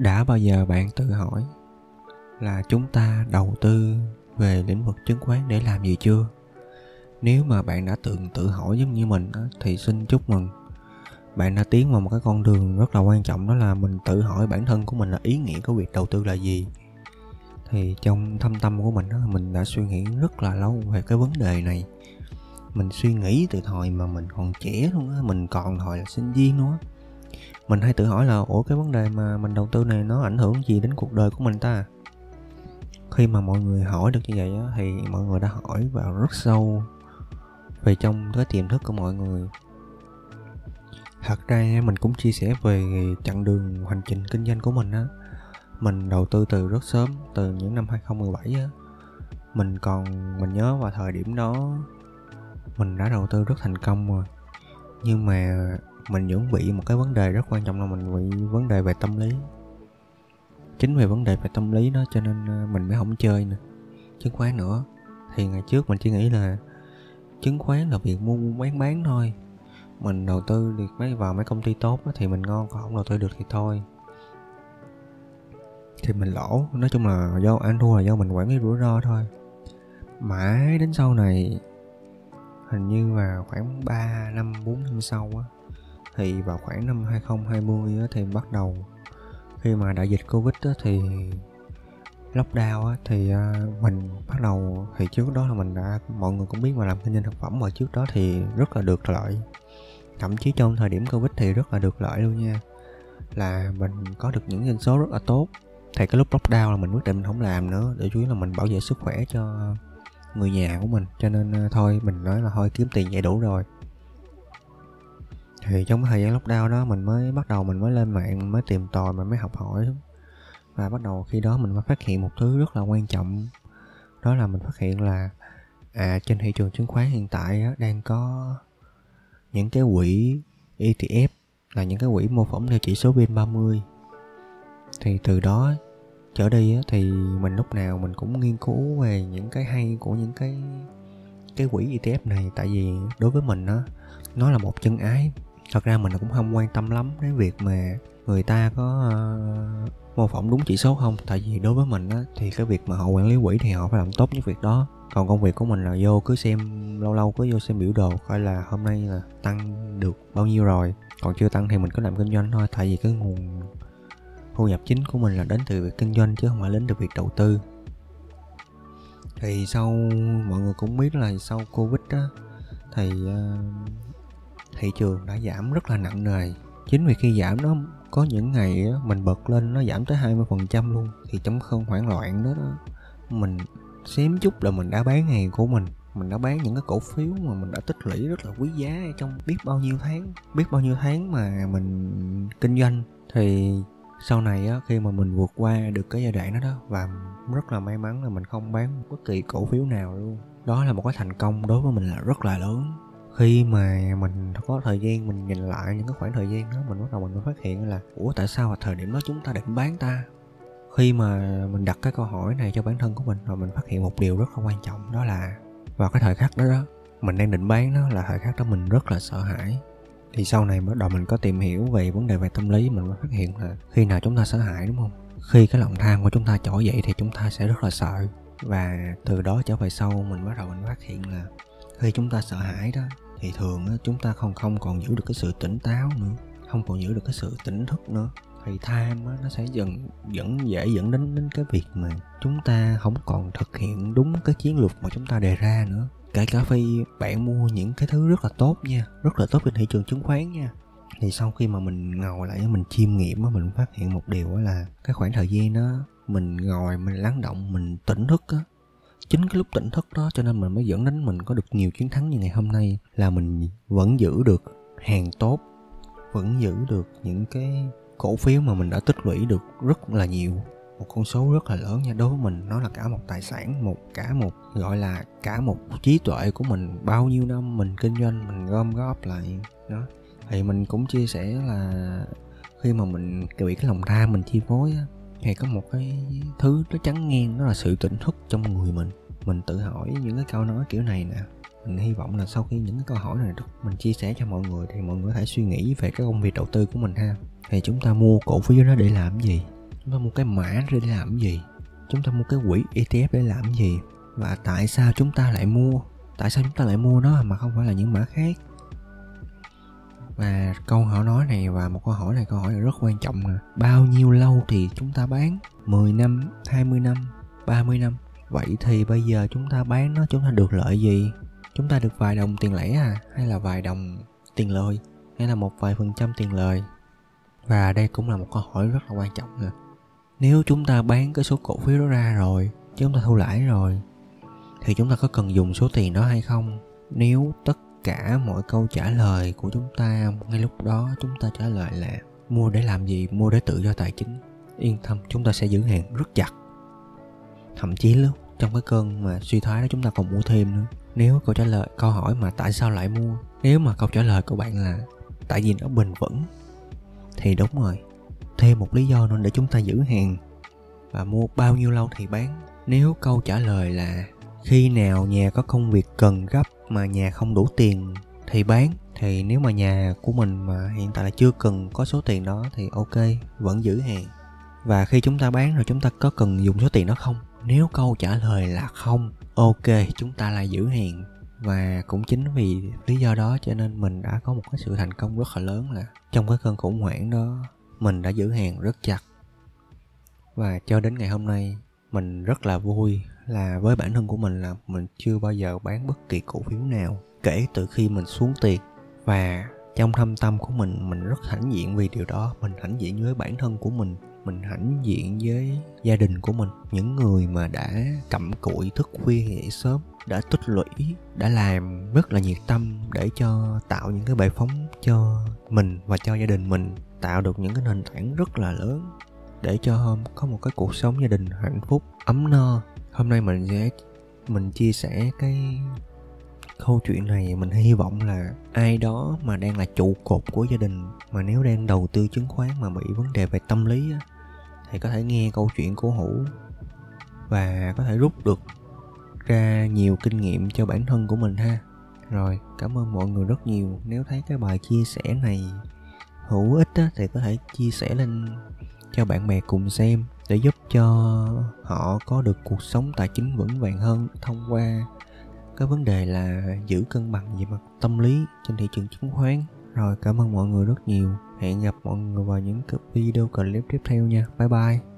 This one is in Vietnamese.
đã bao giờ bạn tự hỏi là chúng ta đầu tư về lĩnh vực chứng khoán để làm gì chưa? Nếu mà bạn đã từng tự hỏi giống như mình thì xin chúc mừng. Bạn đã tiến vào một cái con đường rất là quan trọng, đó là mình tự hỏi bản thân của mình là ý nghĩa của việc đầu tư là gì. Thì trong thâm tâm của mình đó mình đã suy nghĩ rất là lâu về cái vấn đề này. Mình suy nghĩ từ thời mà mình còn trẻ luôn á, mình còn thời là sinh viên luôn á mình hay tự hỏi là ủa cái vấn đề mà mình đầu tư này nó ảnh hưởng gì đến cuộc đời của mình ta? Khi mà mọi người hỏi được như vậy á, thì mọi người đã hỏi vào rất sâu về trong cái tiềm thức của mọi người. Thật ra mình cũng chia sẻ về chặng đường hành trình kinh doanh của mình á. Mình đầu tư từ rất sớm từ những năm 2017 á. Mình còn mình nhớ vào thời điểm đó mình đã đầu tư rất thành công rồi. Nhưng mà mình vẫn bị một cái vấn đề rất quan trọng là mình bị vấn đề về tâm lý. Chính vì vấn đề về tâm lý đó cho nên ờ, mình mới không chơi nè chứng khoán nữa. Thì ngày trước mình chỉ nghĩ là chứng khoán là việc mua bán bán thôi. Mình đầu tư được mấy, vào mấy công ty tốt thì mình ngon, còn không đầu tư được thì thôi. Thì mình lỗ. Nói chung là do ăn thua là do mình quản lý rủi ro thôi. Mãi đến sau này, hình như là khoảng 3 năm 4 năm sau á thì vào khoảng năm 2020 á, thì bắt đầu khi mà đại dịch covid á, thì lockdown á, thì à, mình bắt đầu thì trước đó là mình đã mọi người cũng biết mà làm kinh doanh thực phẩm mà trước đó thì rất là được lợi. Thậm chí trong thời điểm covid thì rất là được lợi luôn nha. Là mình có được những doanh số rất là tốt. Thì cái lúc lockdown là mình quyết định mình không làm nữa để chủ yếu là mình bảo vệ sức khỏe cho người nhà của mình. Cho nên à, thôi mình nói là thôi kiếm tiền vậy đủ rồi thì trong cái thời gian lockdown đó mình mới bắt đầu mình mới lên mạng mình mới tìm tòi mình mới học hỏi. Và bắt đầu khi đó mình mới phát hiện một thứ rất là quan trọng. Đó là mình phát hiện là à trên thị trường chứng khoán hiện tại á, đang có những cái quỹ ETF là những cái quỹ mô phỏng theo chỉ số VN30 thì từ đó trở đi á, thì mình lúc nào mình cũng nghiên cứu về những cái hay của những cái cái quỹ ETF này. Tại vì đối với mình á nó là một chân ái thật ra mình cũng không quan tâm lắm đến việc mà người ta có uh, mô phỏng đúng chỉ số không. Tại vì đối với mình á thì cái việc mà họ quản lý quỹ thì họ phải làm tốt những việc đó. Còn công việc của mình là vô cứ xem lâu lâu cứ vô xem biểu đồ coi là hôm nay là tăng được bao nhiêu rồi. Còn chưa tăng thì mình cứ làm kinh doanh thôi. Tại vì cái nguồn thu nhập chính của mình là đến từ việc kinh doanh chứ không phải đến từ việc đầu tư. Thì sau mọi người cũng biết là sau covid á thì uh, thị trường đã giảm rất là nặng nề. Chính vì khi giảm nó có những ngày mình bật lên nó giảm tới 20% luôn thì trong không hoảng loạn đó, đó mình xém chút là mình đã bán hàng của mình mình đã bán những cái cổ phiếu mà mình đã tích lũy rất là quý giá trong biết bao nhiêu tháng biết bao nhiêu tháng mà mình kinh doanh. Thì sau này á khi mà mình vượt qua được cái giai đoạn đó đó và rất là may mắn là mình không bán bất kỳ cổ phiếu nào luôn. Đó là một cái thành công đối với mình là rất là lớn khi mà mình có thời gian mình nhìn lại những cái khoảng thời gian đó, mình bắt đầu mình mới phát hiện là, ủa, tại sao mà thời điểm đó chúng ta định bán ta? Khi mà mình đặt cái câu hỏi này cho bản thân của mình rồi mình phát hiện một điều rất là quan trọng, đó là vào cái thời khắc đó đó, mình đang định bán nó là thời khắc đó mình rất là sợ hãi. Thì sau này bắt đầu mình có tìm hiểu về vấn đề về tâm lý, mình mới phát hiện là khi nào chúng ta sợ hãi, đúng không? Khi cái lòng tham của chúng ta trỗi dậy thì chúng ta sẽ rất là sợ. Và từ đó trở về sau mình bắt đầu mình phát hiện là khi chúng ta sợ hãi đó thì thường chúng ta không không còn giữ được cái sự tỉnh táo nữa, không còn giữ được cái sự tỉnh thức nữa. Thì tham nó sẽ dần dẫn dễ dẫn đến đến cái việc mà chúng ta không còn thực hiện đúng cái chiến lược mà chúng ta đề ra nữa. Kể cả phi bạn mua những cái thứ rất là tốt nha, rất là tốt trên thị trường chứng khoán nha. Thì sau khi mà mình ngồi lại, mình chiêm nghiệm mình phát hiện một điều là cái khoảng thời gian đó, mình ngồi, mình lắng động, mình tỉnh thức á chính cái lúc tỉnh thức đó, cho nên mình mới dẫn đến mình có được nhiều chiến thắng như ngày hôm nay, là mình vẫn giữ được hàng tốt vẫn giữ được những cái cổ phiếu mà mình đã tích lũy được rất là nhiều. Một con số rất là lớn nha. Đối với mình, nó là cả một tài sản, một cả một, gọi là cả một trí tuệ của mình. Bao nhiêu năm mình kinh doanh, mình gom góp lại, đó. Thì mình cũng chia sẻ là khi mà mình bị cái lòng tham, mình chi phối á, thì có một cái thứ nó trắng ngang, đó là sự tỉnh thức trong người mình mình tự hỏi những cái câu nói kiểu này nè. Mình hy vọng là sau khi những cái câu hỏi này được mình chia sẻ cho mọi người thì mọi người có thể suy nghĩ về cái công việc đầu tư của mình ha. Thì chúng ta mua cổ phiếu đó để làm gì? Chúng ta mua cái mã để làm gì? Chúng ta mua cái quỹ ETF để làm gì? Và tại sao chúng ta lại mua? Tại sao chúng ta lại mua nó mà không phải là những mã khác? Và câu hỏi nói này và một câu hỏi này, câu hỏi này rất quan trọng nè. Bao nhiêu lâu thì chúng ta bán? 10 năm 20 năm 30 năm? Vậy thì bây giờ chúng ta bán nó, chúng ta được lợi gì? Chúng ta được vài đồng tiền lẻ à? Hay là vài đồng tiền lời? Hay là một vài phần trăm tiền lời? Và đây cũng là một câu hỏi rất là quan trọng nè. Nếu chúng ta bán cái số cổ phiếu đó ra rồi chúng ta thu lãi rồi, thì chúng ta có cần dùng số tiền đó hay không? Nếu tất cả mọi câu trả lời của chúng ta ngay lúc đó, chúng ta trả lời là mua để làm gì? Mua để tự do tài chính. Yên tâm, chúng ta sẽ giữ hàng rất chặt thậm chí lúc trong cái cơn mà suy thoái đó chúng ta còn mua thêm nữa. Nếu câu trả lời, câu hỏi mà tại sao lại mua? Nếu mà câu trả lời của bạn là tại vì nó bền vững, thì đúng rồi. Thêm một lý do nữa để chúng ta giữ hàng. Và mua bao nhiêu lâu thì bán. Nếu câu trả lời là khi nào nhà có công việc cần gấp mà nhà không đủ tiền thì bán, thì nếu mà nhà của mình mà hiện tại là chưa cần có số tiền đó thì ok, vẫn giữ hàng. Và khi chúng ta bán rồi chúng ta có cần dùng số tiền đó không? Nếu câu trả lời là không, ok, chúng ta lại giữ hẹn và cũng chính vì lý do đó cho nên mình đã có một cái sự thành công rất là lớn là trong cái cơn khủng hoảng đó, mình đã giữ hàng rất chặt. Và cho đến ngày hôm nay, mình rất là vui là với bản thân của mình là mình chưa bao giờ bán bất kỳ cổ phiếu nào, kể từ khi mình xuống tiền. Và trong thâm tâm của mình mình rất hãnh diện vì điều đó, mình hãnh diện với bản thân của mình mình hãnh diện với gia đình của mình. Những người mà đã cặm cụi, thức khuya dậy sớm, đã tích lũy, đã làm rất là nhiệt tâm để cho tạo những cái bài phóng cho mình và cho gia đình mình, tạo được những cái nền tảng rất là lớn để cho hôm có một cái cuộc sống gia đình hạnh phúc, ấm no. Hôm nay mình sẽ, mình chia sẻ cái câu chuyện này mình hy vọng là ai đó mà đang là trụ cột của gia đình mà nếu đang đầu tư chứng khoán mà bị vấn đề về tâm lý á, thì có thể nghe câu chuyện của hữu và có thể rút được ra nhiều kinh nghiệm cho bản thân của mình ha. Rồi cảm ơn mọi người rất nhiều. Nếu thấy cái bài chia sẻ này hữu ích á, thì có thể chia sẻ lên cho bạn bè cùng xem để giúp cho họ có được cuộc sống tài chính vững vàng hơn thông qua cái vấn đề là giữ cân bằng về mặt tâm lý trên thị trường chứng khoán. Rồi cảm ơn mọi người rất nhiều. Hẹn gặp mọi người vào những video clip tiếp theo nha. Bye bye.